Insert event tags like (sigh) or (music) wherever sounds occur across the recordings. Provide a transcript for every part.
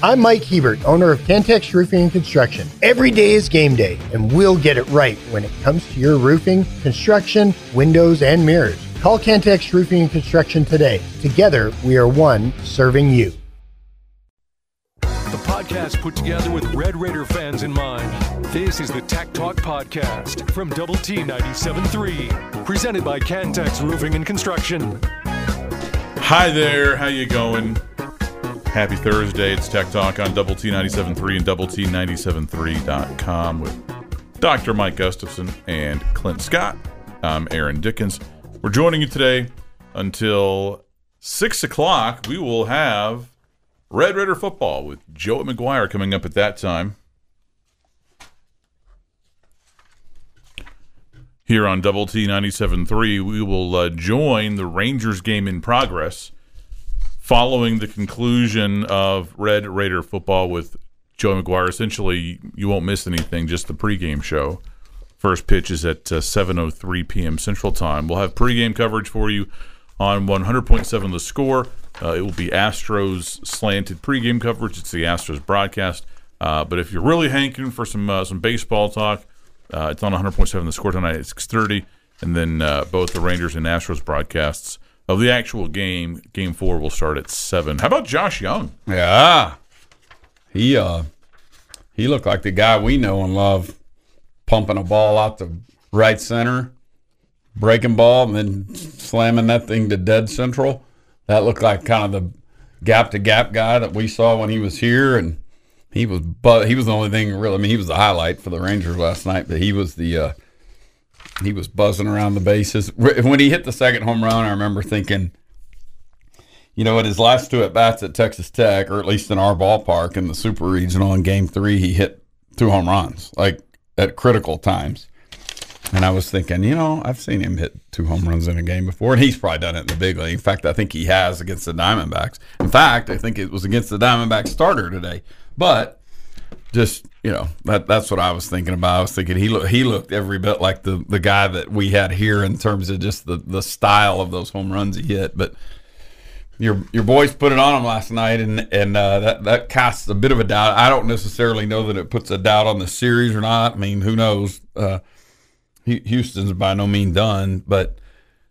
I'm Mike Hebert, owner of Cantex Roofing and Construction. Every day is game day, and we'll get it right when it comes to your roofing, construction, windows, and mirrors. Call Cantex Roofing and Construction today. Together, we are one serving you. The podcast put together with Red Raider fans in mind. This is the Tech Talk Podcast from Double T 97.3, presented by Cantex Roofing and Construction. Hi there, how you going? Happy Thursday. It's Tech Talk on Double T 97.3 and Double T 97.3.com with Dr. Mike Gustafson and Clint Scott. I'm Aaron Dickens. We're joining you today until 6 o'clock. We will have Red Raider football with Joe McGuire coming up at that time. Here on Double T 97.3, we will uh, join the Rangers game in progress following the conclusion of Red Raider football with Joe McGuire. Essentially, you won't miss anything, just the pregame show. First pitch is at uh, 7.03 p.m. Central Time. We'll have pregame coverage for you on 100.7 The Score. Uh, it will be Astros slanted pregame coverage. It's the Astros broadcast. Uh, but if you're really hankering for some uh, some baseball talk, uh, it's on 100.7 The Score tonight at 6:30, and then uh, both the Rangers and Astros broadcasts of the actual game. Game four will start at seven. How about Josh Jung? Yeah, he uh, he looked like the guy we know and love, pumping a ball out to right center, breaking ball, and then slamming that thing to dead central. That looked like kind of the gap to gap guy that we saw when he was here, and he was but he was the only thing really. I mean, he was the highlight for the Rangers last night, but he was the uh, he was buzzing around the bases when he hit the second home run. I remember thinking, you know, at his last two at bats at Texas Tech, or at least in our ballpark in the Super Regional in Game Three, he hit two home runs like at critical times. And I was thinking, you know, I've seen him hit two home runs in a game before, and he's probably done it in the big league. In fact, I think he has against the Diamondbacks. In fact, I think it was against the Diamondbacks starter today. But just you know, that that's what I was thinking about. I was thinking he looked he looked every bit like the the guy that we had here in terms of just the the style of those home runs he hit. But your your boys put it on him last night, and and uh, that that casts a bit of a doubt. I don't necessarily know that it puts a doubt on the series or not. I mean, who knows? Uh, Houston's by no means done, but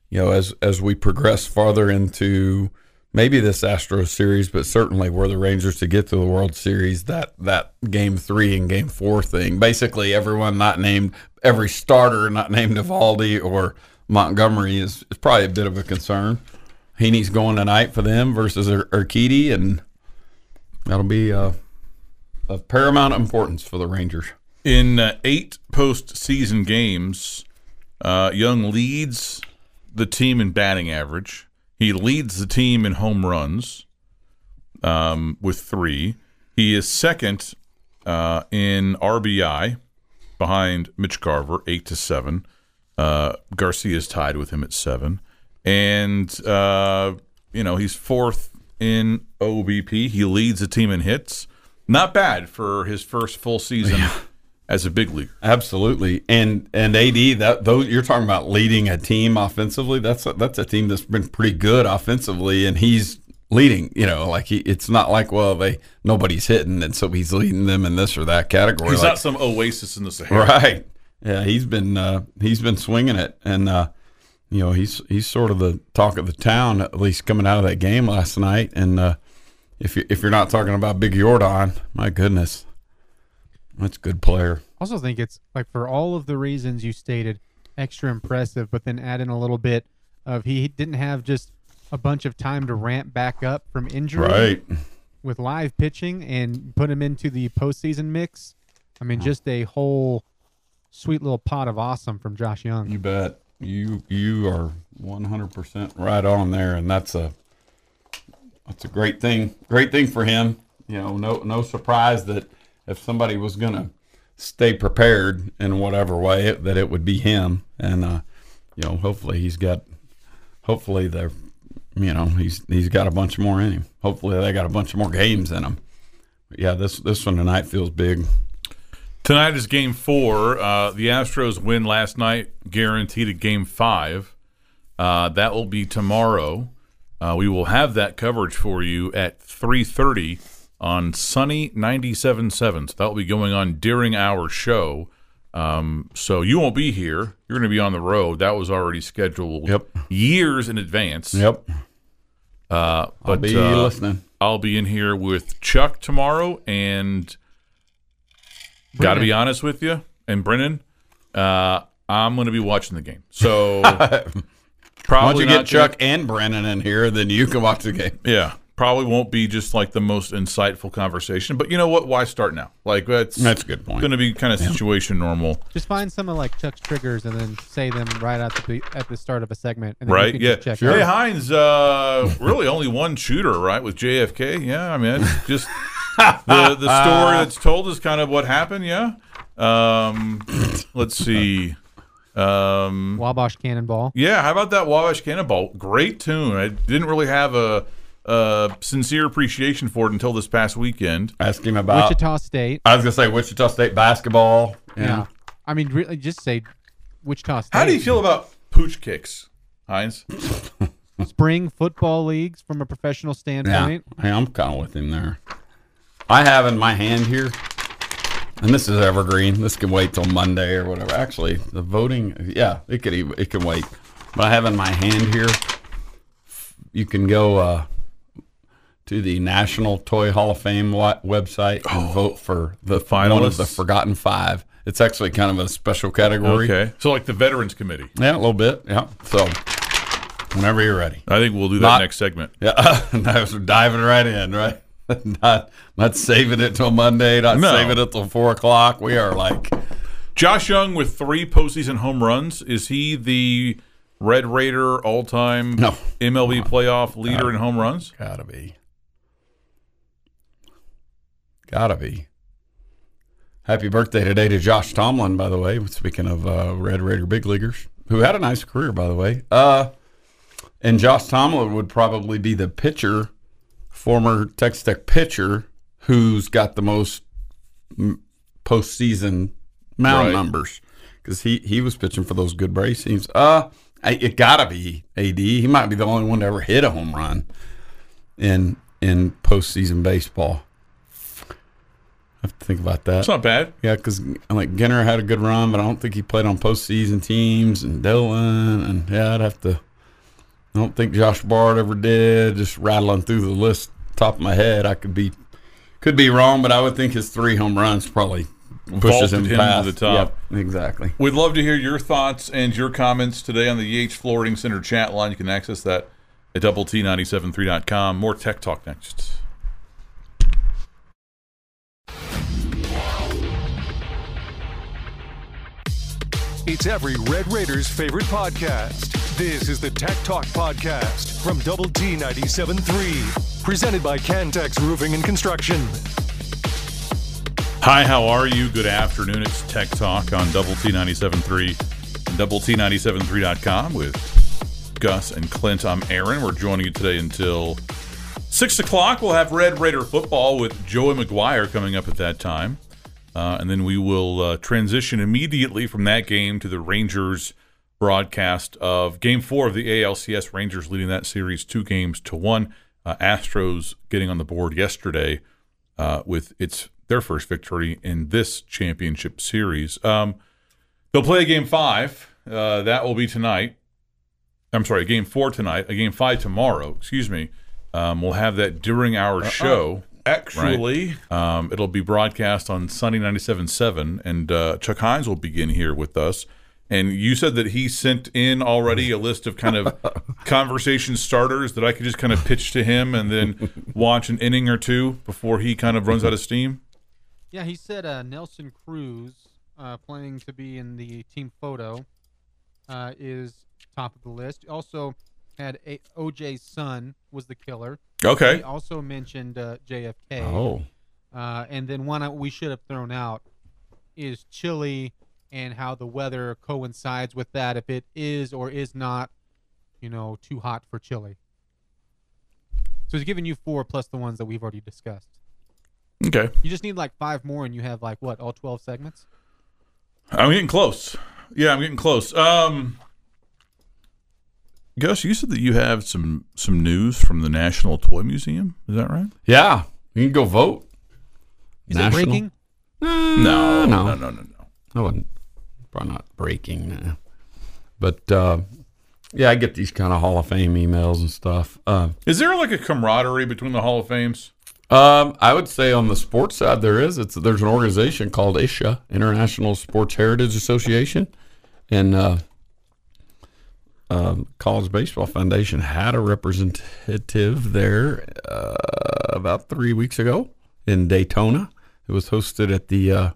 you know, as as we progress farther into maybe this Astros series, but certainly were the Rangers to get to the World Series, that that game three and game four thing, basically everyone not named, every starter not named Eovaldi or Montgomery is, is probably a bit of a concern. Heaney's going tonight for them versus Ur- Urquidy, and that'll be uh, of paramount importance for the Rangers. In uh, eight postseason games, uh, Jung leads the team in batting average. He leads the team in home runs um, with three. He is second uh, in RBI behind Mitch Garver, eight to seven. Uh, Garcia is tied with him at seven, and uh, you know he's fourth in OBP. He leads the team in hits. Not bad for his first full season as a big leaguer. Absolutely, and and AD that those you're talking about leading a team offensively. That's a, that's a team that's been pretty good offensively, and he's leading. You know, like he, it's not like well they nobody's hitting, and so he's leading them in this or that category. He's like, not some oasis in the Sahara. right. Yeah, he's been uh, he's been swinging it, and uh, you know he's he's sort of the talk of the town at least coming out of that game last night. And uh, if you if you're not talking about Big Yordan, my goodness, that's a good player. also think it's like for all of the reasons you stated, extra impressive, but then add in a little bit of he didn't have just a bunch of time to ramp back up from injury Right. with live pitching and put him into the postseason mix. I mean, just a whole sweet little pot of awesome from Josh Jung. You bet. You you are one hundred percent right on there, and that's a that's a great thing. Great thing for him. You know, no no surprise that if somebody was gonna stay prepared in whatever way, that it would be him. And uh, you know, hopefully he's got. Hopefully they're, you know, he's he's got a bunch more in him. Hopefully they got a bunch more games in him. But yeah, this this one tonight feels big. Tonight is game four. Uh, the Astros win last night, guaranteed a game five. Uh, that will be tomorrow. Uh, we will have that coverage for you at 3.30 on Sunny 97.7. So that will be going on during our show. Um, so you won't be here. You're going to be on the road. That was already scheduled Yep. years in advance. Yep. Uh, I'll be uh, listening. I'll be in here with Chuck tomorrow, and got to be honest with you, and Brennan, uh, I'm going to be watching the game. So (laughs) Why probably don't you get Chuck and Brennan in here? Then you can watch the game. Yeah, probably won't be just like the most insightful conversation. But you know what? Why start now? Like that's That's a good point. It's Going to be kind of situation normal, Just find some of like Chuck's triggers and then say them right at the at the start of a segment. And then you right? can Yeah. just check Hey out. Hines, uh, (laughs) really only one shooter, right? With JFK. Yeah, I mean, it's just (laughs) the the story that's told is kind of what happened. Yeah. Um, let's see. Um, Wabash Cannonball. yeah, how about that Wabash Cannonball? Great tune. I didn't really have a, a sincere appreciation for it until this past weekend. Ask him about. Wichita State. I was gonna say Wichita State basketball. Yeah. I mean, really, just say Wichita State. How do you feel about pooch kicks, Hines? (laughs) Spring football leagues from a professional Yeah, standpoint. Hey, I'm kind of with him there. I have in my hand here, and this is evergreen. This can wait till Monday or whatever. Actually, the voting, yeah, it could it can wait. But I have in my hand here. You can go uh, to the National Toy Hall of Fame website and oh. vote for the one of the? Forgotten Five. It's actually kind of a special category. Okay, so like the Veterans Committee. Yeah, a little bit. Yeah. So whenever you're ready. I think we'll do that Not- next segment. (laughs) Yeah, I was diving right in, right? (laughs) not not saving it till Monday, not No. saving it till four o'clock. We are like, Josh Jung with three postseason home runs. Is he the Red Raider all-time No. MLB playoff leader in home runs? gotta be, gotta be. Happy birthday today to Josh Tomlin, by the way. Speaking of uh, Red Raider big leaguers, who had a nice career, by the way. Uh, and Josh Tomlin would probably be the pitcher, former Texas Tech pitcher, who's got the most postseason mound Right. numbers because he he was pitching for those good Braves teams. Uh, it gotta be AD. He might be the only one to ever hit a home run in in postseason baseball. Have to think about that. It's not bad. Yeah, because I like Ginner had a good run, but I don't think he played on postseason teams. And Dylan, and yeah, I'd have to. I don't think Josh Bard ever did. Just rattling through the list, top of my head, I could be, could be wrong, but I would think his three home runs probably pushes him, him to the top. Yep, exactly. We'd love to hear your thoughts and your comments today on the EH Flooring Center chat line. You can access that at double T973.com. More tech talk next. It's every Red Raiders favorite podcast. This is the Tech Talk Podcast from Double T 97.3, presented by Cantex Roofing and Construction. Hi, how are you? Good afternoon. It's Tech Talk on Double T 97.3 and double T973.com with Gus and Clint. I'm Aaron. We're joining you today until 6 o'clock. We'll have Red Raider football with Joey McGuire coming up at that time. Uh, and then we will uh, transition immediately from that game to the Rangers broadcast of Game Four of the ALCS. Rangers leading that series two games to one. Uh, Astros getting on the board yesterday uh, with its their first victory in this championship series. Um, they'll play a game five. Uh, that will be tonight. I'm sorry, game four tonight. A game five tomorrow. Excuse me. Um, we'll have that during our show. Actually, Um, it'll be broadcast on Sunny 97.7, and uh, Chuck Hines will begin here with us. And you said that he sent in already a list of kind of (laughs) conversation starters that I could just kind of pitch to him and then (laughs) watch an inning or two before he kind of runs out of steam. Yeah, he said uh, Nelson Cruz, uh, playing to be in the team photo, uh, is top of the list. Also had a- OJ's son was the killer. He Okay. also mentioned uh, JFK. Oh, Uh, and then one we should have thrown out is chili and how the weather coincides with that. If it is or is not, you know, too hot for chili. So he's giving you four plus the ones that we've already discussed. Okay. You just need like five more, and you have like what all twelve segments. I'm getting close. Yeah, I'm getting close. Um, Gus, you said that you have some some news from the National Toy Museum. Is that right? yeah, You can go vote. Is National? it breaking? No, no. no, no, no, no. I wouldn't. Probably not breaking. nah. But uh, yeah, I get these kind of Hall of Fame emails and stuff. Uh, Is there like a camaraderie between the Hall of Fames? um, I would say on the sports side there is. It's there's an organization called ISHA, International Sports Heritage Association, and uh, um, College Baseball Foundation had a representative there uh, about three weeks ago in Daytona. It was hosted at the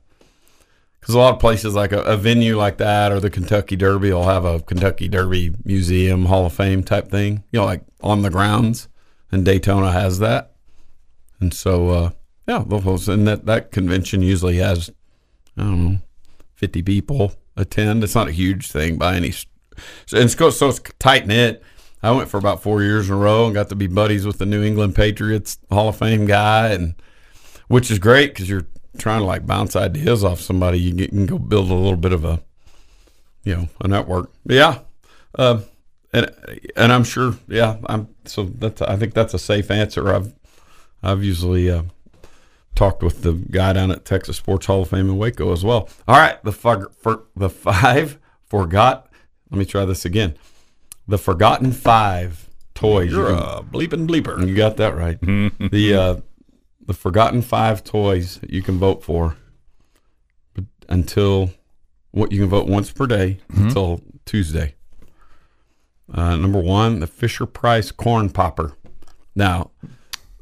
because a lot of places like a, a venue like that or the Kentucky Derby will have a Kentucky Derby museum, Hall of Fame type thing. You know, like on the grounds, and Daytona has that. And so, uh, yeah, and that that convention usually has I don't know, fifty people attend. It's not a huge thing by any. So, and it's so it's tight knit. I went for about four years in a row and got to be buddies with the New England Patriots Hall of Fame guy, and which is great because you're trying to like bounce ideas off somebody. You, can go build a little bit of a, you know, a network. But yeah, um, and and I'm sure, yeah, I'm so that's I think that's a safe answer. I've I've usually uh, talked with the guy down at Texas Sports Hall of Fame in Waco as well. All right, the for, for, the (laughs) five forgot. Let me try this again. The forgotten five toys. You're You a bleeping bleeper. you got that right. (laughs) the uh, the forgotten five toys that you can vote for but until what you can vote once per day until Tuesday. Uh, number one, the Fisher Price corn popper. Now,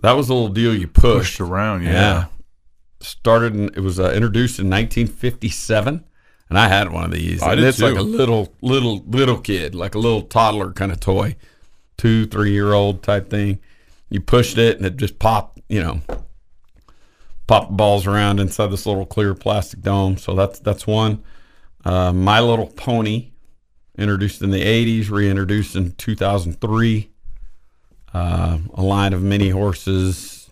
that was a little deal you pushed. Pushed around, yeah. Yeah. Started in, it was uh, introduced in 1957 and I had one of these. I and it's like a little little little kid, like a little toddler kind of toy. 2 3 year old type thing. You pushed it and it just popped, you know, popped balls around inside this little clear plastic dome. So that's that's one. Uh, My Little Pony introduced in the 80s, reintroduced in 2003. Uh, a line of mini horses,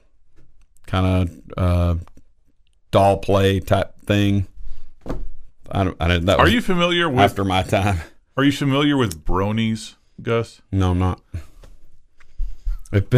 kind of uh, doll play type thing. I don't. I didn't. That Are you familiar with after my time? Are you familiar with bronies, Gus? No, I'm not. It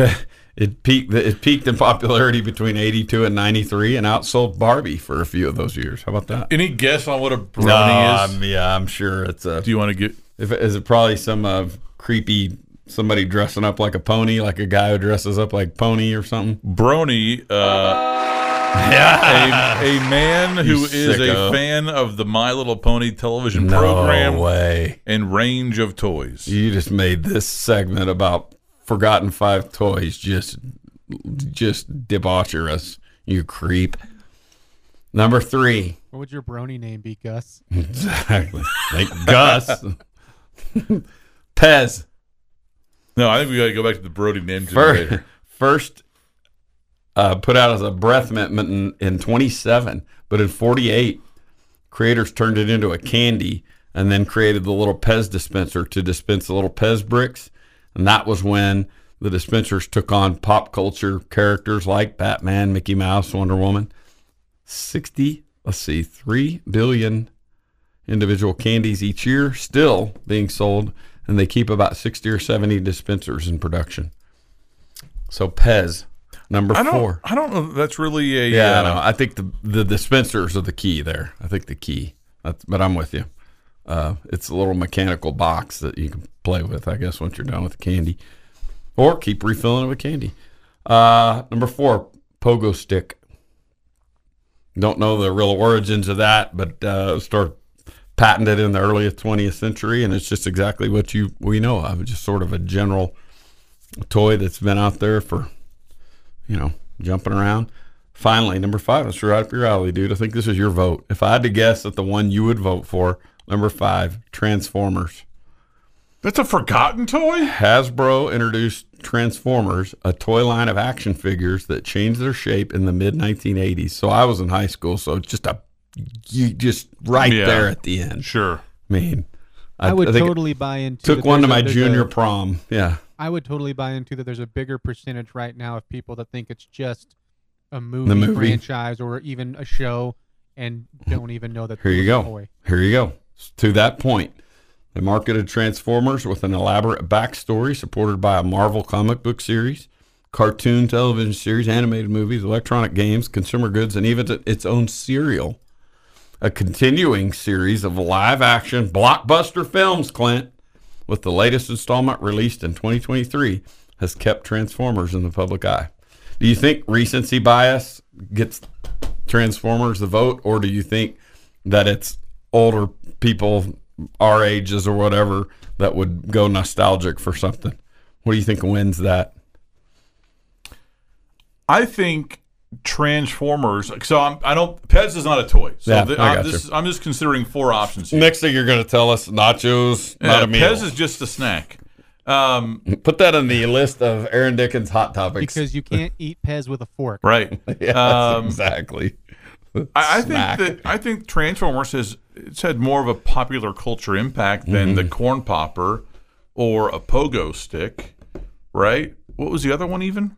it peaked. It peaked in popularity between 82 and 93, and outsold Barbie for a few of those years. How about that? Any guess on what a brony is? Um, yeah, I'm sure it's a. Do you want to get? If is it probably some uh, creepy somebody dressing up like a pony, like a guy who dresses up like pony or something? Brony, uh, Yeah, a, a man who You is a fan of the My Little Pony television no program way. and range of toys. You just made this segment about forgotten five toys just just debaucherous. You creep. Number three. What would your brony name be, Gus? (laughs) Exactly. Like Gus. (laughs) Pez. No, I think we got to go back to the brony name too First, first uh, put out as a breath mint in, in 27, but in 48, creators turned it into a candy and then created the little Pez dispenser to dispense the little Pez bricks. And that was when the dispensers took on pop culture characters like Batman, Mickey Mouse, Wonder Woman. 60, let's see, 3 billion individual candies each year still being sold, and they keep about 60 or 70 dispensers in production. So Pez, number I don't. four. I don't know. That's really a. Yeah, uh, I know. I think the the dispensers are the key there. I think the key. That's, but I'm with you. Uh, it's a little mechanical box that you can play with, I guess, once you're done with the candy, or keep refilling it with candy. Uh, number four, pogo stick. Don't know the real origins of that, but uh, started patented in the early 20th century, and it's just exactly what you we know of. Just sort of a general toy that's been out there for you know, jumping around. Finally, number five, that's right up your alley, dude. I think this is your vote. If I had to guess at the one you would vote for, number five, Transformers. That's a forgotten toy. Hasbro introduced Transformers, a toy line of action figures that changed their shape in the mid 1980s. So I was in high school, so just a you just right Yeah. there at the end. Sure. I mean, I, would think it totally buy into. took one to my junior a- prom. Yeah. I would totally buy into that. There's a bigger percentage right now of people that think it's just a movie, movie. franchise or even a show, and don't even know that. Here you it was a go. toy. Here you go. To that point, they marketed Transformers with an elaborate backstory supported by a Marvel comic book series, cartoon television series, animated movies, electronic games, consumer goods, and even its own cereal. A continuing series of live action blockbuster films, Clint, with the latest installment released in 2023, has kept Transformers in the public eye. Do you think recency bias gets Transformers the vote, or do you think that it's older people our ages or whatever that would go nostalgic for something? What do you think wins that? I think Transformers. So I'm, I don't. Pez is not a toy. So Yeah, the- I I'm, got this, you. I'm just considering four options here. Next thing you're going to tell us nachos, Yeah, not a meal. Pez is just a snack. Um, (laughs) Put that on the list of Aaron Dickens hot topics. because you can't eat Pez with a fork. right. (laughs) yes, um, exactly. I, I think that I think Transformers has it's had more of a popular culture impact than Mm-hmm. the corn popper or a pogo stick, right? What was the other one even?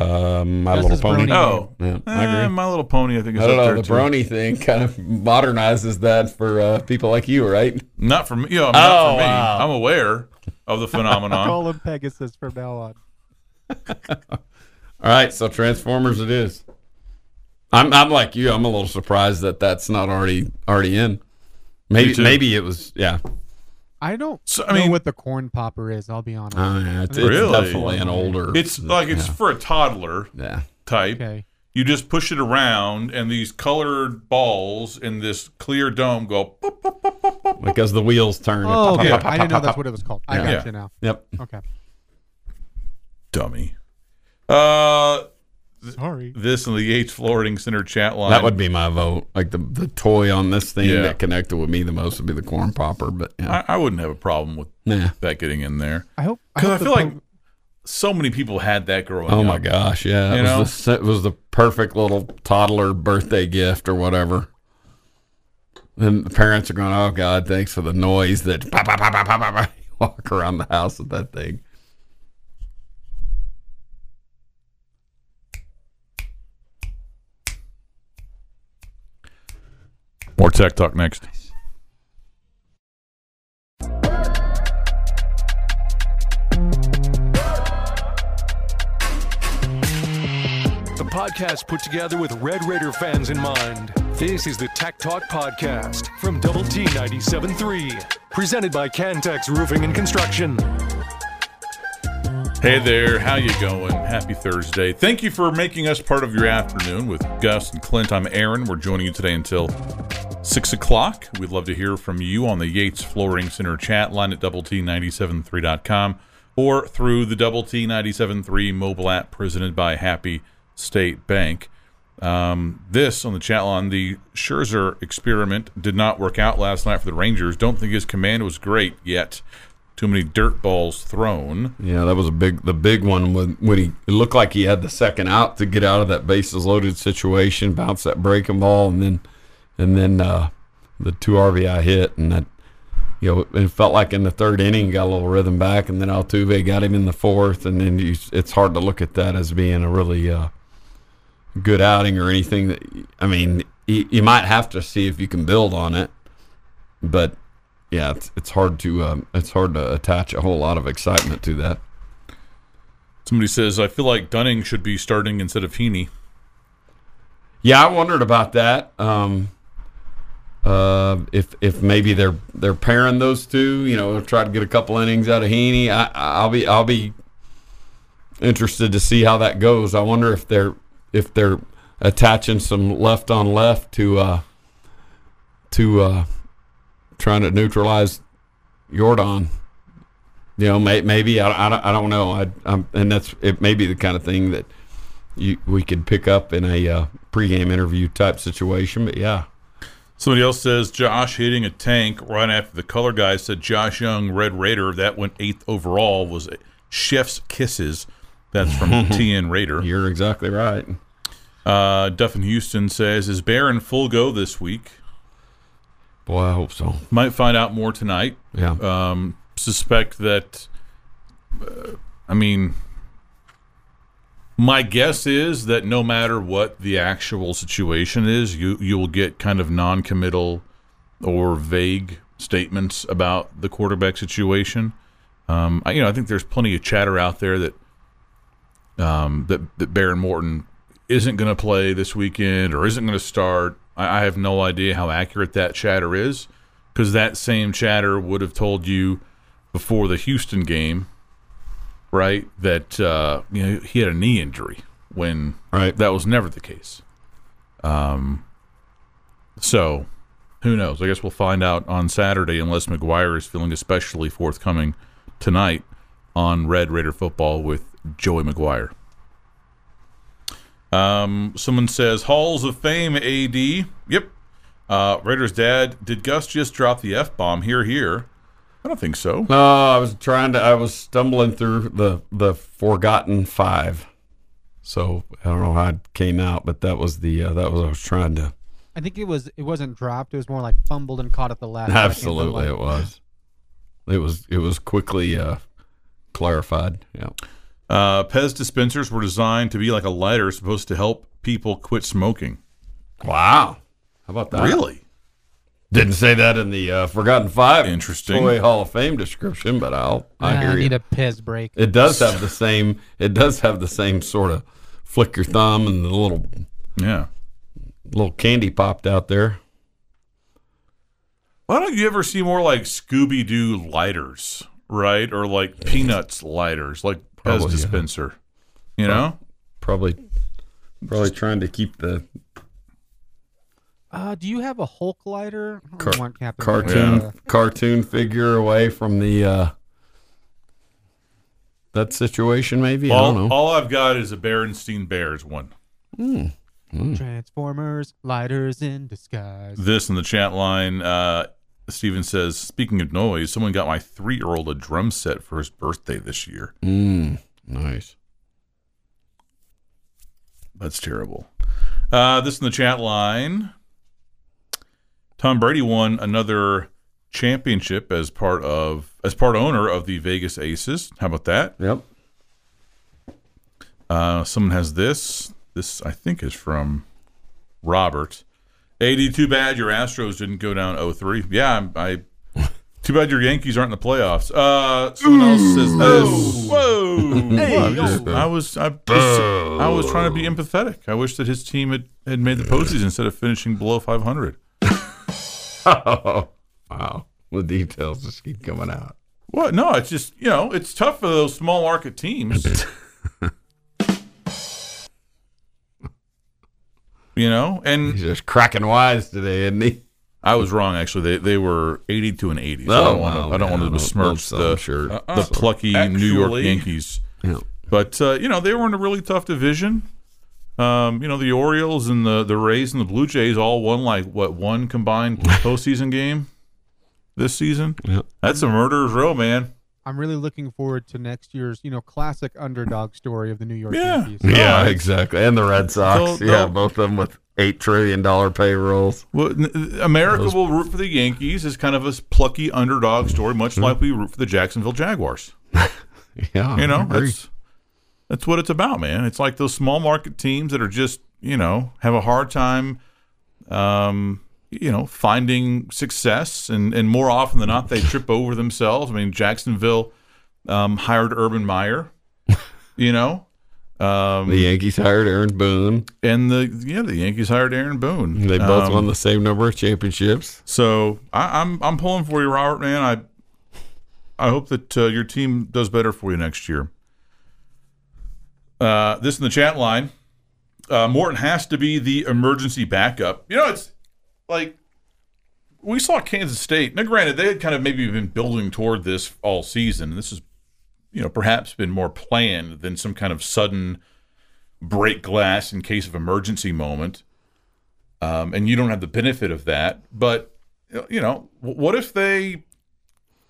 Um, my Justice little pony. Brony. Oh, Yeah, I eh, agree. My Little Pony. I think is I don't up know. there The too. brony thing kind of (laughs) modernizes that for uh, people like you, right? Not for me. You know, not Oh, for me. wow. I'm aware of the (laughs) phenomenon. Call him Pegasus from now on. (laughs) All right, so Transformers it is. I'm I'm like you. I'm a little surprised that that's not already already in. Maybe maybe it was. Yeah. I don't So, I know mean- what the corn popper is. I'll be honest. Oh, yeah, it's, Really? definitely an older. It's like it's for a toddler yeah. type. okay. You just push it around, and these colored balls in this clear dome go. Boop, boop, boop, boop, boop. Because the wheels turn. Oh, okay. Yeah. I didn't know that's what it was called. I Yeah. got Yeah. you now. Yep. Okay. Dummy. Uh, Sorry. this and the Yates Flooring Center chat line. That would be my vote. Like the the toy on this thing Yeah. that connected with me the most would be the corn popper. But yeah, I, I wouldn't have a problem with nah. that getting in there I hope. because I hope the feel like po- so many people had that growing Oh up. my gosh, yeah, You it know? was, the, it was the perfect little toddler birthday gift or whatever. And the parents are going, "Oh God, thanks for the noise that (laughs) pop, pop, pop, pop, pop, pop, pop." walk around the house with that thing." More tech talk next. The podcast put together with Red Raider fans in mind. This is the Tech Talk Podcast from Double T 97.3, presented by Cantex Roofing and Construction. Hey there, how you going? Happy Thursday. Thank you for making us part of your afternoon with Gus and Clint. I'm Aaron. We're joining you today until 6 o'clock. We'd love to hear from you on the Yates Flooring Center chat line at double T973.com or through the Double T973 mobile app presented by Happy State Bank. Um, this on the chat line, the Scherzer experiment did not work out last night for the Rangers. Don't think his command was great yet. Too many dirt balls thrown. Yeah, that was a big, the big one when when he it looked like he had the second out to get out of that bases loaded situation, bounce that breaking ball, and then and then uh, the two RBI hit, and that you know it felt like in the third inning got a little rhythm back, and then Altuve got him in the fourth, and then you, it's hard to look at that as being a really uh, good outing or anything. That I mean, you, you might have to see if you can build on it, but yeah, it's, it's hard to um, it's hard to attach a whole lot of excitement to that. Somebody says, I feel like Dunning should be starting instead of Heaney. Yeah, I wondered about that. Um, uh, if if maybe they're they're pairing those two, you know, try to get a couple innings out of Heaney. I, I'll be I'll be interested to see how that goes. I wonder if they're if they're attaching some left on left to uh, to uh, trying to neutralize Yordan. You know, may, maybe I, I, don't- I don't know. I, I'm, and that's it. May be the kind of thing that you, we could pick up in a uh, pregame interview type situation. But yeah, Somebody else says Josh hitting a tank right after the color guy said Josh Jung, Red Raider, that went eighth overall, was Chef's Kisses. That's from (laughs) TN Raider. you're exactly right. Uh, Duffin Houston says, Is Bear in full go this week? Boy, I hope so. Might find out more tonight. Yeah, um, suspect that. Uh, I mean, my guess is that no matter what the actual situation is, you you will get kind of non-committal or vague statements about the quarterback situation. Um, I, you know, I think there's plenty of chatter out there that um, that that Behren Morton isn't going to play this weekend or isn't going to start. I, I have no idea how accurate that chatter is because that same chatter would have told you before the Houston game, right? That uh, you know he had a knee injury when Right. that was never the case. Um, so who knows? I guess we'll find out on Saturday unless McGuire is feeling especially forthcoming tonight on Red Raider football with Joey McGuire. Um, someone says Halls of Fame AD. Yep. Uh, Raiders dad, did Gus just drop the F bomb here here? I don't think so. No, I was trying to. I was stumbling through the the forgotten five. So I don't know how it came out, but that was the uh, that was I was trying to. I think it was it wasn't dropped. It was more like fumbled and caught at the last. Absolutely, it was. It was it was quickly uh, clarified. Yeah. Uh, Pez dispensers were designed to be like a lighter, supposed to help people quit smoking. Wow. How about that? Didn't say that in the uh, Forgotten Five Interesting. Toy Hall of Fame description, but I'll I Nah, hear I you. need a piss break. It does have the same. It does have the same sort of flick your thumb and the little Yeah. little candy popped out there. Why don't you ever see more like Scooby Doo lighters, right? Or like Peanuts lighters, like Pez Probably, yeah. dispenser. You know? Probably, probably trying to keep the Uh, do you have a Hulk lighter? Car- want Captain cartoon America. cartoon figure away from the uh, that situation. Maybe I don't All, know. all I've got is a Berenstein Bears one. Transformers, lighters in disguise. This in the chat line, uh, Steven says, speaking of noise, someone got my three year old a drum set for his birthday this year. Mm, nice. That's terrible. Uh, this in the chat line. Tom Brady won another championship as part of as part owner of the Vegas Aces. How about that? Yep. Uh, someone has this. This I think is from Robert. AD, too bad your Astros didn't go down 0-3. Yeah, I. I (laughs) too bad your Yankees aren't in the playoffs. Uh, someone else says this. Whoa! Well, I'm just- I was I, just- I was trying to be empathetic. I wish that his team had, had made the postseason instead of finishing below 500. Oh, (laughs) wow. The details just keep coming out. What? No, it's just you know it's tough for those small market teams. (laughs) you know, and He's just cracking wise today, isn't he? I was wrong. Actually, they they were eighty to an eighty. So I Oh, don't want to. wow, I don't want to besmirch the them short. the plucky New York Yankees. Yeah. But uh, you know they were in a really tough division. Um, you know the Orioles and the the Rays and the Blue Jays all won like what one combined (laughs) postseason game this season. Yeah. That's a murderer's row, man. I'm really looking forward to next year's, you know, classic underdog story of the New York Yeah. Yankees. Yeah, it's- exactly. And the Red Sox. They'll- yeah, they'll- both of them with eight trillion dollar payrolls. Well, n- America will root for the Yankees as kind of a plucky underdog story, much like we root for the Jacksonville Jaguars. (laughs) Yeah, You know, that's that's what it's about, man. It's like those small market teams that are just, you know, have a hard time um, you know, finding success and, and more often than not they trip over themselves. I mean, Jacksonville um, hired Urban Meyer, (laughs) you know. Um, the Yankees hired Aaron Boone. and the yeah, the Yankees hired Aaron Boone. They both Um, won the same number of championships. So I, I'm I'm pulling for you, Robert. Man, I I hope that uh, your team does better for you next year. Uh, this in the chat line. Uh, Morton has to be the emergency backup. You know, it's like we saw Kansas State. Now, granted, they had kind of maybe been building toward this all season. This has, you know, perhaps been more planned than some kind of sudden break glass in case of emergency moment. Um, and you don't have the benefit of that. But you know, what if they?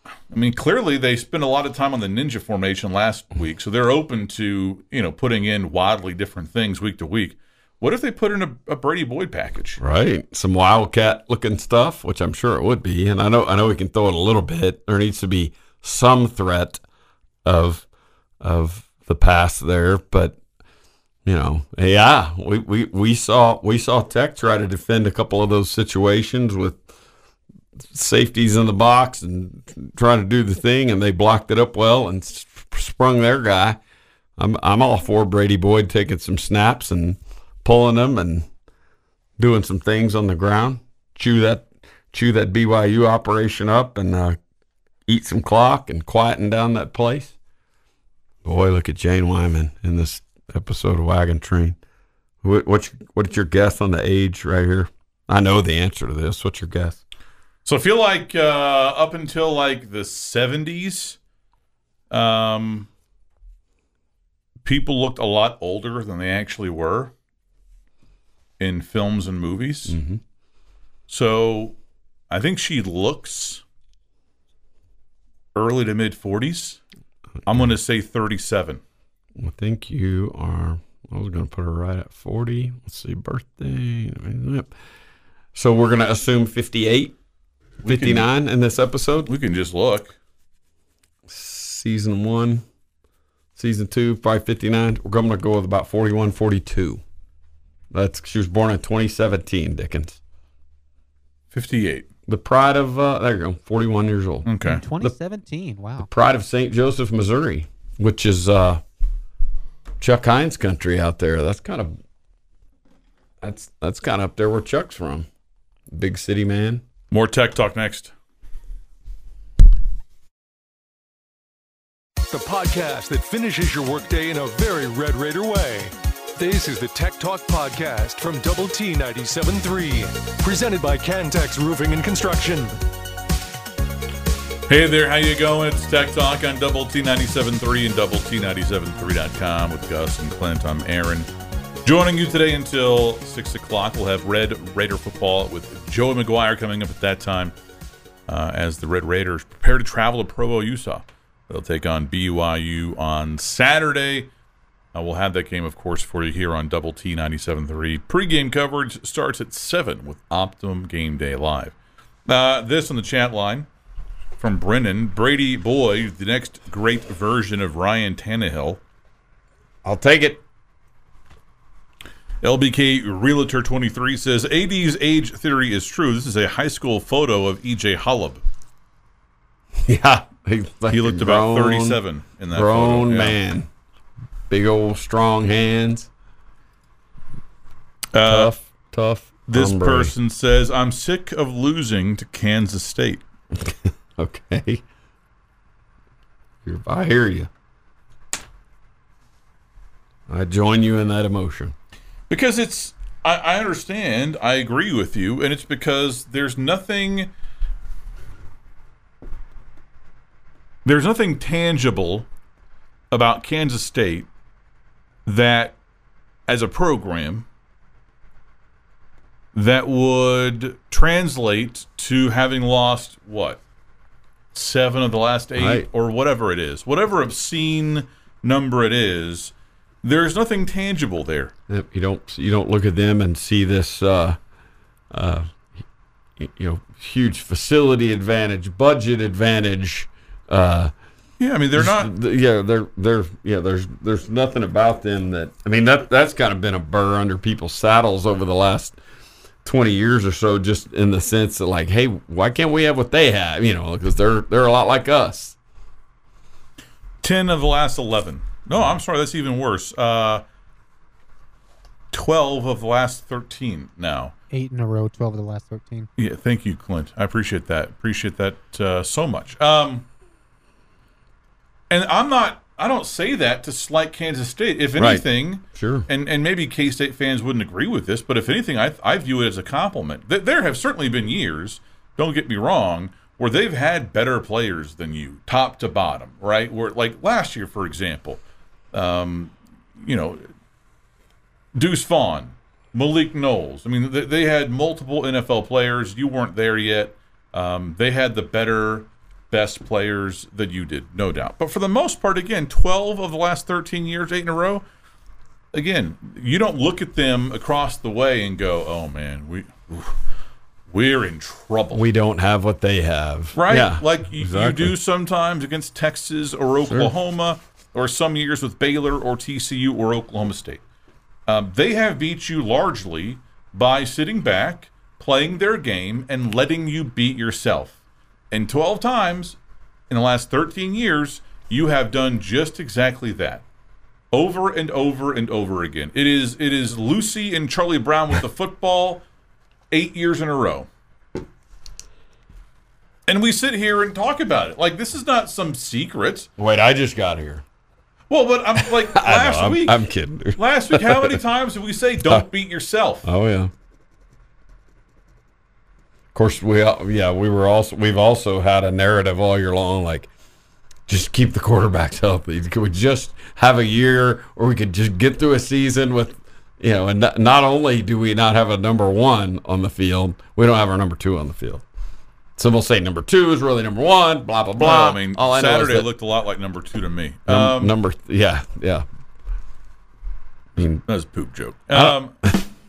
I mean, clearly they spent a lot of time on the ninja formation last week, so they're open to you know putting in wildly different things week to week. What if they put in a, a Brady Boyd package? Right. Some wildcat looking stuff, which I'm sure it would be. And I know I know we can throw it a little bit. There needs to be some threat of of the pass there, but you know, yeah, we, we, we saw we saw Tech try to defend a couple of those situations with safeties in the box and trying to do the thing, and they blocked it up well and sprung their guy. I'm I'm all for Brady Boyd taking some snaps and pulling them and doing some things on the ground. Chew that chew that BYU operation up and uh, eat some clock and quieten down that place. Boy, look at Jane Wyman in this episode of Wagon Train. What, what's what's your guess on the age right here? I know the answer to this. What's your guess? So I feel like uh, up until like the seventies, um, people looked a lot older than they actually were in films and movies. Mm-hmm. So I think she looks early to mid forties. I'm going to say thirty-seven. I think you are. I was going to put her right at 40. Let's see, birthday. Yep. So we're going to assume 58, 59 in this episode. We can just look. Season one, season two, probably 59. We're going to go with about 41, 42. That's she was born in 2017, Dickens. Fifty-eight. The pride of uh, there you go, 41 years old. Okay. 2017. Wow. Pride of St. Joseph, Missouri, which is uh, Chuck Hines country out there. That's kind of that's that's kind of up there where Chuck's from. Big city man. More tech talk next. The podcast that finishes your workday in a very Red Raider way. This is the Tech Talk Podcast from Double T 97.3, presented by Cantex Roofing and Construction. Hey there, how you going? It's Tech Talk on Double T 97.3 and Double T 97.3.com with Gus and Clint. I'm Aaron. Joining you today until 6 o'clock, we'll have Red Raider football with Joey McGuire coming up at that time uh, as the Red Raiders prepare to travel to Provo, Utah. They'll take on BYU on Saturday. Uh, we'll have that game, of course, for you here on Double T 97.3. Pre-game coverage starts at 7 with Optimum Game Day Live. Uh, this on the chat line from Brennan. Brady Boyd, the next great version of Ryan Tannehill. I'll take it. LBK Realtor 23 says AD's age theory is true. This is a high school photo of EJ Holub. (laughs) Yeah, he, He looked about 37 in that grown photo. Yeah. man. Big old strong hands. Uh, Tough, tough. this hombre. person says, I'm sick of losing to Kansas State. (laughs) Okay. You're- I hear you. I join you in that emotion. Because it's, I, I understand, I agree with you, and it's because there's nothing, there's nothing tangible about Kansas State that, as a program, that would translate to having lost what seven of the last eight Right. or whatever it is, whatever obscene number it is. There's nothing tangible there. You don't you don't look at them and see this uh, uh, you know huge facility advantage, budget advantage. Uh, Yeah, I mean they're not. yeah, they're they're yeah. There's there's nothing about them that I mean that that's kind of been a burr under people's saddles over the last twenty years or so. Just in the sense that like, hey, why can't we have what they have? You know, because they're they're a lot like us. 10 of the last 11. No, I'm sorry, that's even worse. Uh, 12 of the last 13 now. Eight in a row, 12 of the last 13. Yeah, thank you, Clint. I appreciate that. Appreciate that uh, so much. Um, and I'm not, I don't say that to slight Kansas State. If Right. anything, Sure. and, and maybe K State fans wouldn't agree with this, but if anything, I, I view it as a compliment. Th- There have certainly been years, don't get me wrong, where they've had better players than you, top to bottom, right? Where like last year, for example, um, you know, Deuce Vaughn, Malik Knowles. I mean, they, they had multiple NFL players. You weren't there yet. Um, they had the better, best players that you did, no doubt. But for the most part, again, 12 of the last 13 years, eight in a row, again, you don't look at them across the way and go, "Oh man, we we're in trouble." We don't have what they have. right? Yeah. like you, exactly. you do sometimes against Texas or Oklahoma, or some years with Baylor or TCU or Oklahoma State. Um, they have beat you largely by sitting back, playing their game, and letting you beat yourself. And 12 times in the last 13 years, you have done just exactly that. over and over and over again. It is it is Lucy and Charlie Brown with the (laughs) football eight years in a row. And we sit here and talk about it. Like this is not some secret. Wait, I just got here. Well, but I'm like (laughs) I know, last I'm, week. I'm kidding. Last week, how many (laughs) times did we say don't beat yourself? Oh yeah. Of course, we yeah we were also we've also had a narrative all year long like just keep the quarterbacks healthy. Could we just have a year or we could just get through a season with you know, and not only do we not have a number one on the field, we don't have our number two on the field. Some will say number two is really number one. Blah blah blah. Well, I mean, All I know is Saturday that looked a lot like number two to me. num- Um, number yeah yeah. I mean, that was a poop joke. Um, (laughs)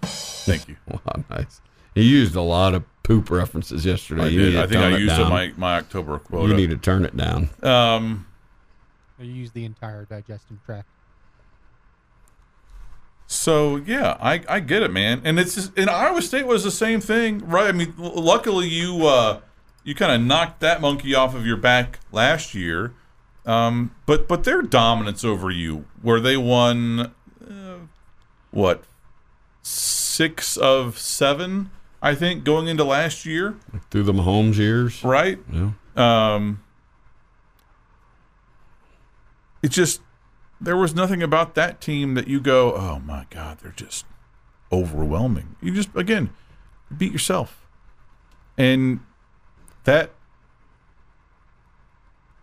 thank you. (laughs) wow, nice. You used a lot of poop references yesterday. I You did. need to I think I it used down. my my October quote. You need to turn it down. um, You use the entire digestive tract. So yeah, I, I get it, man. And it's just, and Iowa State was the same thing, right? I mean, l- luckily you uh, you kind of knocked that monkey off of your back last year. Um, but but their dominance over you, where they won, uh, what six of seven, I think, going into last year, Through the Mahomes years. right? Yeah. Um, it just there was nothing about that team that you go, oh my god, they're just overwhelming. You just again beat yourself, and that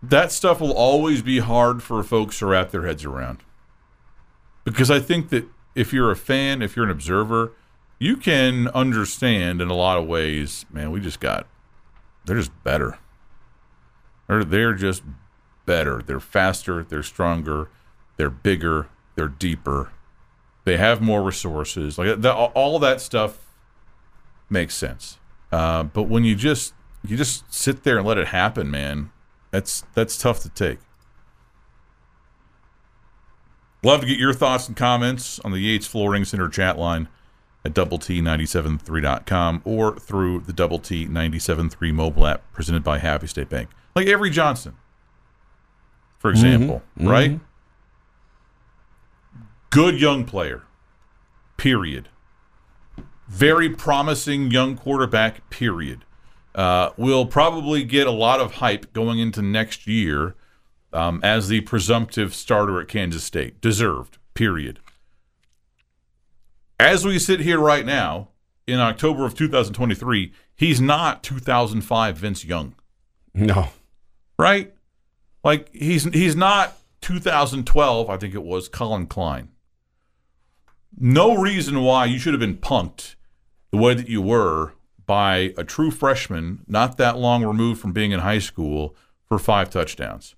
that stuff will always be hard for folks to wrap their heads around. Because I think that if you're a fan, if you're an observer, you can understand in a lot of ways, man, we just got they're just better. They're they're just better. They're faster. They're stronger. They're bigger. They're deeper. They have more resources. Like that, all that stuff makes sense. Uh, but when you just you just sit there and let it happen, man, that's that's tough to take. Love to get your thoughts and comments on the Yates Flooring Center chat line at double T973.com or through the double T 973 mobile app presented by Happy State Bank. Like Avery Johnson, for mm-hmm. example, mm-hmm. right? Good young player, period. Very promising young quarterback, period. Uh, will probably get a lot of hype going into next year um, as the presumptive starter at Kansas State. Deserved, period. As we sit here right now, in October of 2023, he's not 2005 Vince Young, No. right? Like he's he's not 2012, I think it was Collin Klein. No reason why you should have been punked the way that you were by a true freshman, not that long removed from being in high school, for five touchdowns.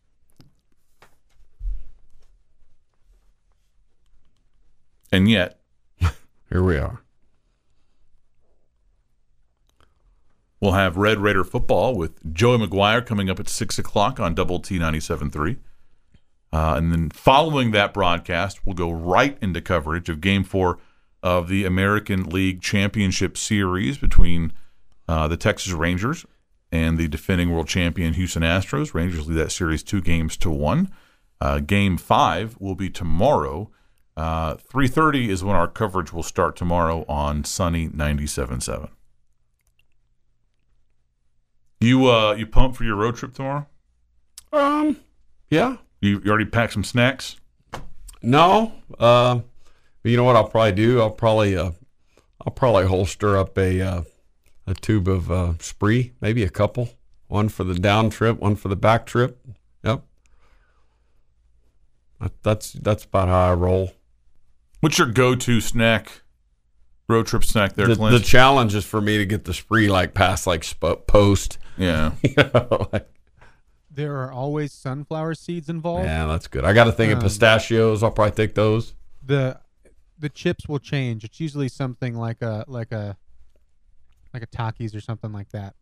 And yet, (laughs) Here we are. We'll have Red Raider football with Joey McGuire coming up at 6 o'clock on Double T 97.3. Uh, and then following that broadcast, we'll go right into coverage of Game 4 of the American League Championship Series between uh, the Texas Rangers and the defending world champion Houston Astros. Rangers lead that series two games to one. Uh, game 5 will be tomorrow. Uh, 3.30 is when our coverage will start tomorrow on Sunny 97.7. You uh you pumped for your road trip tomorrow? Um. Yeah. You, you already packed some snacks? No. Uh, you know what I'll probably do? I'll probably uh, I'll probably holster up a uh, a tube of uh, spree, maybe a couple. One for the down trip, one for the back trip. Yep. That's that's about how I roll. What's your go-to snack? Road trip snack there, The, Clint? the challenge is for me to get the spree like past like sp- post. yeah. (laughs) You know, like, There are always sunflower seeds involved. yeah, that's good. I got to think of Um, pistachios. I'll probably take those. The the chips will change. It's usually something like a like a like a Takis or something like that.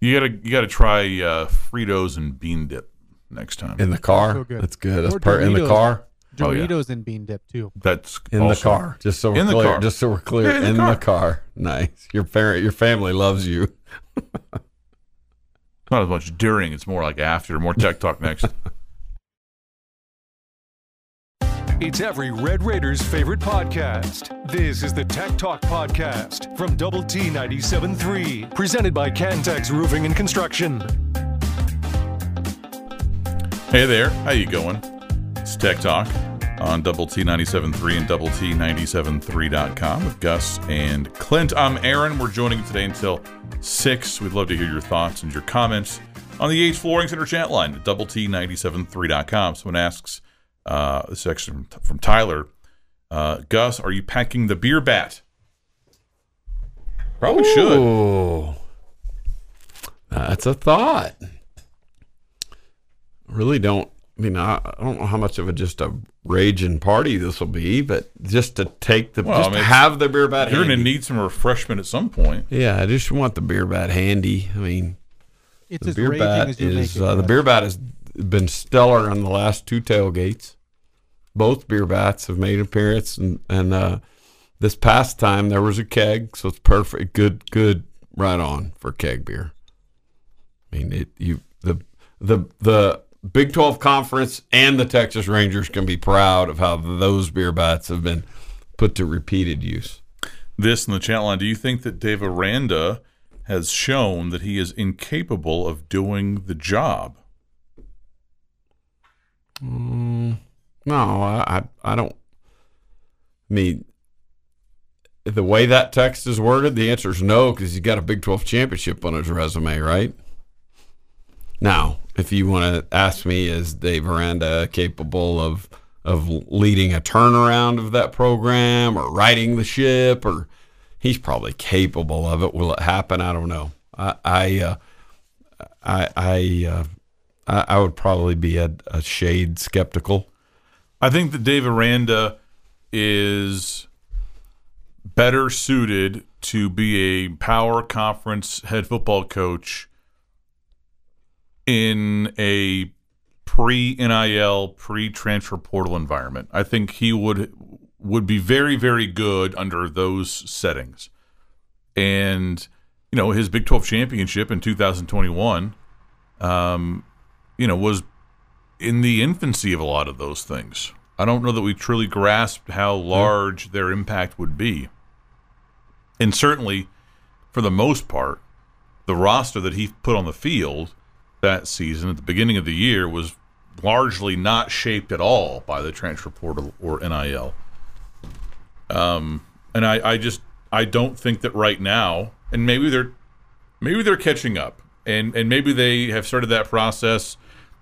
You gotta you gotta try uh, Fritos and bean dip next time. In the car. so good. That's good. That's Or per in the Doritos. car. Oh, yeah. Doritos and bean dip too. That's In also- the car. Just so we're In the car. Just so we're clear. Yeah, in the in car. the car. Nice. Your parent your family loves you. Not as much during; it's more like after. More tech talk next. (laughs) It's every Red Raiders favorite podcast. This is the Tech Talk Podcast from Double T 97.3, presented by Cantex Roofing and Construction. Hey there, how you going? It's Tech Talk on Double T 97.3 and Double T 97.3.com with Gus and Clint. I'm Aaron. We're joining you today until 6. We'd love to hear your thoughts and your comments on the Yates Flooring Center chat line at Double T 97.3.com. Someone asks, uh, this is actually from, from Tyler, uh, Gus, are you packing the beer bat? Probably should. That's a thought. Really don't. I mean, I, I don't know how much of a just a raging party this will be, but just to take the Well, just I mean, have the beer bat. You're going to need some refreshment at some point. Yeah, I just want the beer bat handy. I mean, It's the as beer raging bat as you is make it. uh, the beer bat has been stellar on the last two tailgates. Both beer bats have made an appearance, and and uh, this past time there was a keg, so it's perfect. Good, good, right on for keg beer. I mean, it you the the the Big Twelve Conference and the Texas Rangers can be proud of how those beer bats have been put to repeated use. this in the chat line. Do you think that Dave Aranda has shown that he is incapable of doing the job? Mm, no, I, I I don't. I mean, the way that text is worded, the answer is no because he's got a Big Twelve championship on his resume, right? Now, if you want to ask me, is Dave Aranda capable of of leading a turnaround of that program or righting the ship, or he's probably capable of it? Will it happen? I don't know. I I uh, I I, uh, I I would probably be a, a shade skeptical. I think that Dave Aranda is better suited to be a power conference head football coach in a pre NIL, pre transfer portal environment. I think he would would be very, very good under those settings. And you know, his Big Twelve championship in 2021, um, you know, was in the infancy of a lot of those things. I don't know that we truly grasped how large their impact would be. And certainly, for the most part, the roster that he put on the field that season at the beginning of the year was largely not shaped at all by the transfer portal or NIL. Um, and I, I just I don't think that right now, and maybe they're maybe they're catching up, and and maybe they have started that process,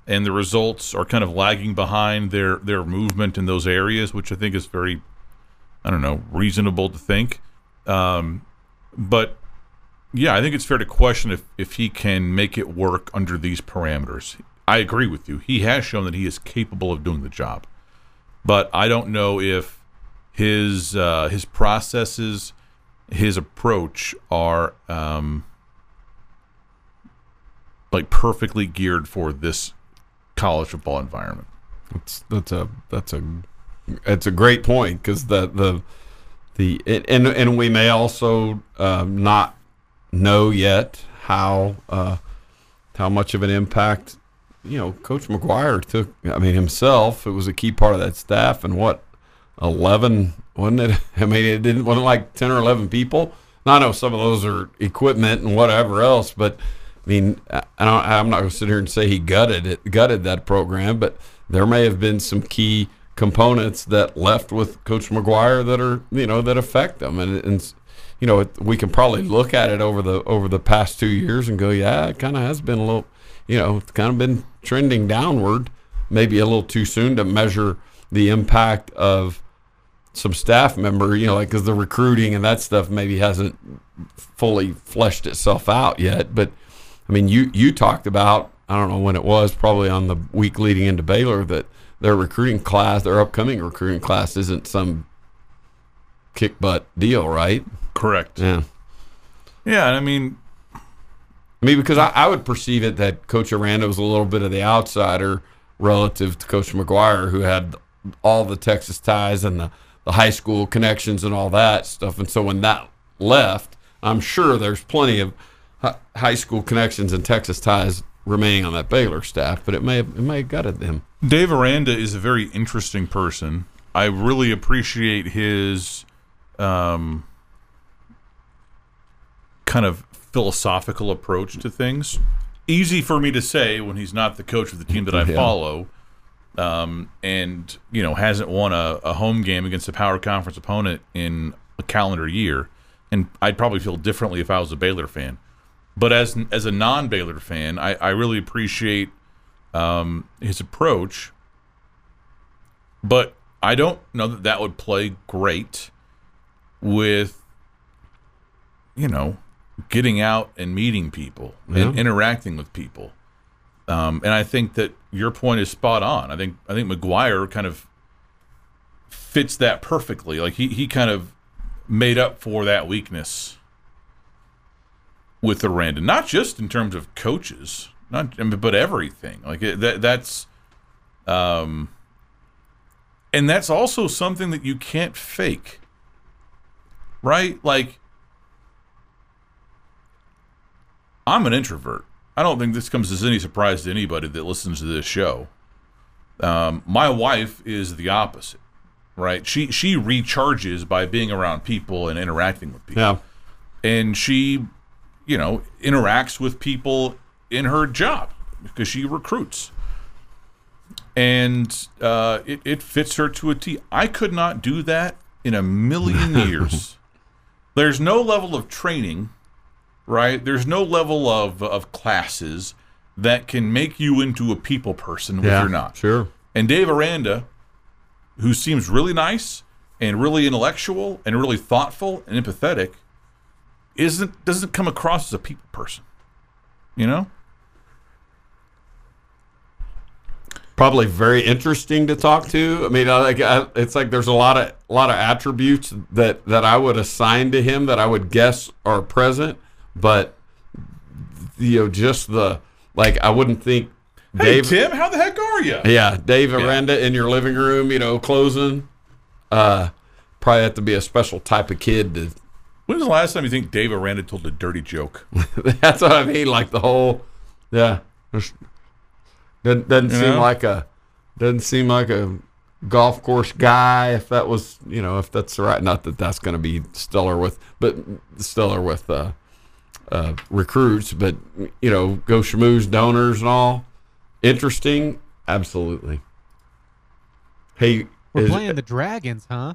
and the results are kind of lagging behind their their movement in those areas, which I think is very, I don't know, reasonable to think. Um, but yeah, I think it's fair to question if if he can make it work under these parameters. I agree with you. He has shown that he is capable of doing the job, but I don't know if his uh, his processes, his approach are um, like perfectly geared for this college football environment. That's that's a that's a it's a great point because the the the and and we may also um, not know yet how uh, how much of an impact you know Coach McGuire took. I mean himself, it was a key part of that staff, and what eleven wasn't it? (laughs) I mean it didn't wasn't like ten or eleven people. Now, I know some of those are equipment and whatever else, but I mean, I I'm not going to sit here and say he gutted it, gutted that program, but there may have been some key components that left with Coach McGuire that are, you know, that affect them, and, and you know, we can probably look at it over the over the past two years and go, yeah, it kind of has been a little, you know, it's kind of been trending downward. Maybe a little too soon to measure the impact of some staff member, you know, like because the recruiting and that stuff maybe hasn't fully fleshed itself out yet. But I mean, you you talked about I don't know when it was, probably on the week leading into Baylor that their recruiting class, their upcoming recruiting class, isn't some kick butt deal, right? Correct. Yeah. Yeah, and I mean, I mean, because I, I would perceive it that Coach Aranda was a little bit of the outsider relative to Coach McGuire, who had all the Texas ties and the, the high school connections and all that stuff. And so when that left, I'm sure there's plenty of high school connections and Texas ties remaining on that Baylor staff, but it may have, it may have gutted them. Dave Aranda is a very interesting person I really appreciate his um, kind of philosophical approach to things. Easy for me to say when he's not the coach of the team that I (laughs) Yeah. follow, um, and you know hasn't won a, a home game against a power conference opponent in a calendar year. And I'd probably feel differently if I was a Baylor fan. But as as a non Baylor fan, I, I really appreciate um, his approach. But I don't know that that would play great with, you know, getting out and meeting people and interacting with people. Um, and I think that your point is spot on. I think I think McGuire kind of fits that perfectly. Like he he kind of made up for that weakness with Aranda, not just in terms of coaches, not I mean, but everything. Like that that's um and that's also something that you can't fake. Right? Like I'm an introvert. I don't think this comes as any surprise to anybody that listens to this show. Um, my wife is the opposite, right? She she recharges by being around people and interacting with people Yeah. and she, you know, interacts with people in her job because she recruits, and uh, it it fits her to a T. I could not do that in a million (laughs) years. There's no level of training, right? There's no level of of classes that can make you into a people person when Yeah. you're not. Sure. And Dave Aranda, who seems really nice and really intellectual and really thoughtful and empathetic, isn't doesn't come across as a people person. You know? probably very interesting to talk to. I mean, I, like I, it's like there's a lot of a lot of attributes that that I would assign to him that I would guess are present, but you know, just the like I wouldn't think Hey Dave. Tim, how the heck are you? Yeah, Dave Aranda in your living room, you know, closing. Uh, probably have to be a special type of kid to. When was the last time you think Dave Aranda told a dirty joke? (laughs) That's what I mean. Like the whole, yeah. Doesn't doesn't seem know? like a doesn't seem like a golf course guy. If that was, you know, if that's the right. Not that that's going to be stellar with, but stellar with uh, uh, recruits. But you know, go schmooze donors and all. Interesting, absolutely. Hey, We're is- playing the Dragons, huh?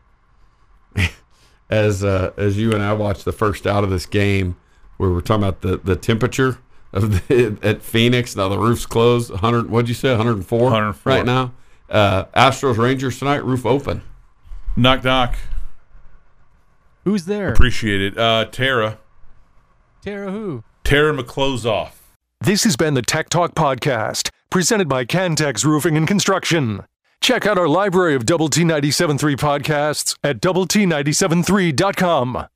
(laughs) as uh, as you and I watched the first out of this game, where we're talking about the, the temperature of the, (laughs) at Phoenix. Now the roof's closed. 100. What'd you say? 104. 104. right now. Uh, Astros Rangers tonight. Roof open. knock knock. Who's there? Appreciate it. Uh, Tara. Tara who? Tara McClose off. This has been the Tech Talk Podcast, presented by Cantex Roofing and Construction. Check out our library of Double T 97.3 podcasts at Double T 97.3.com.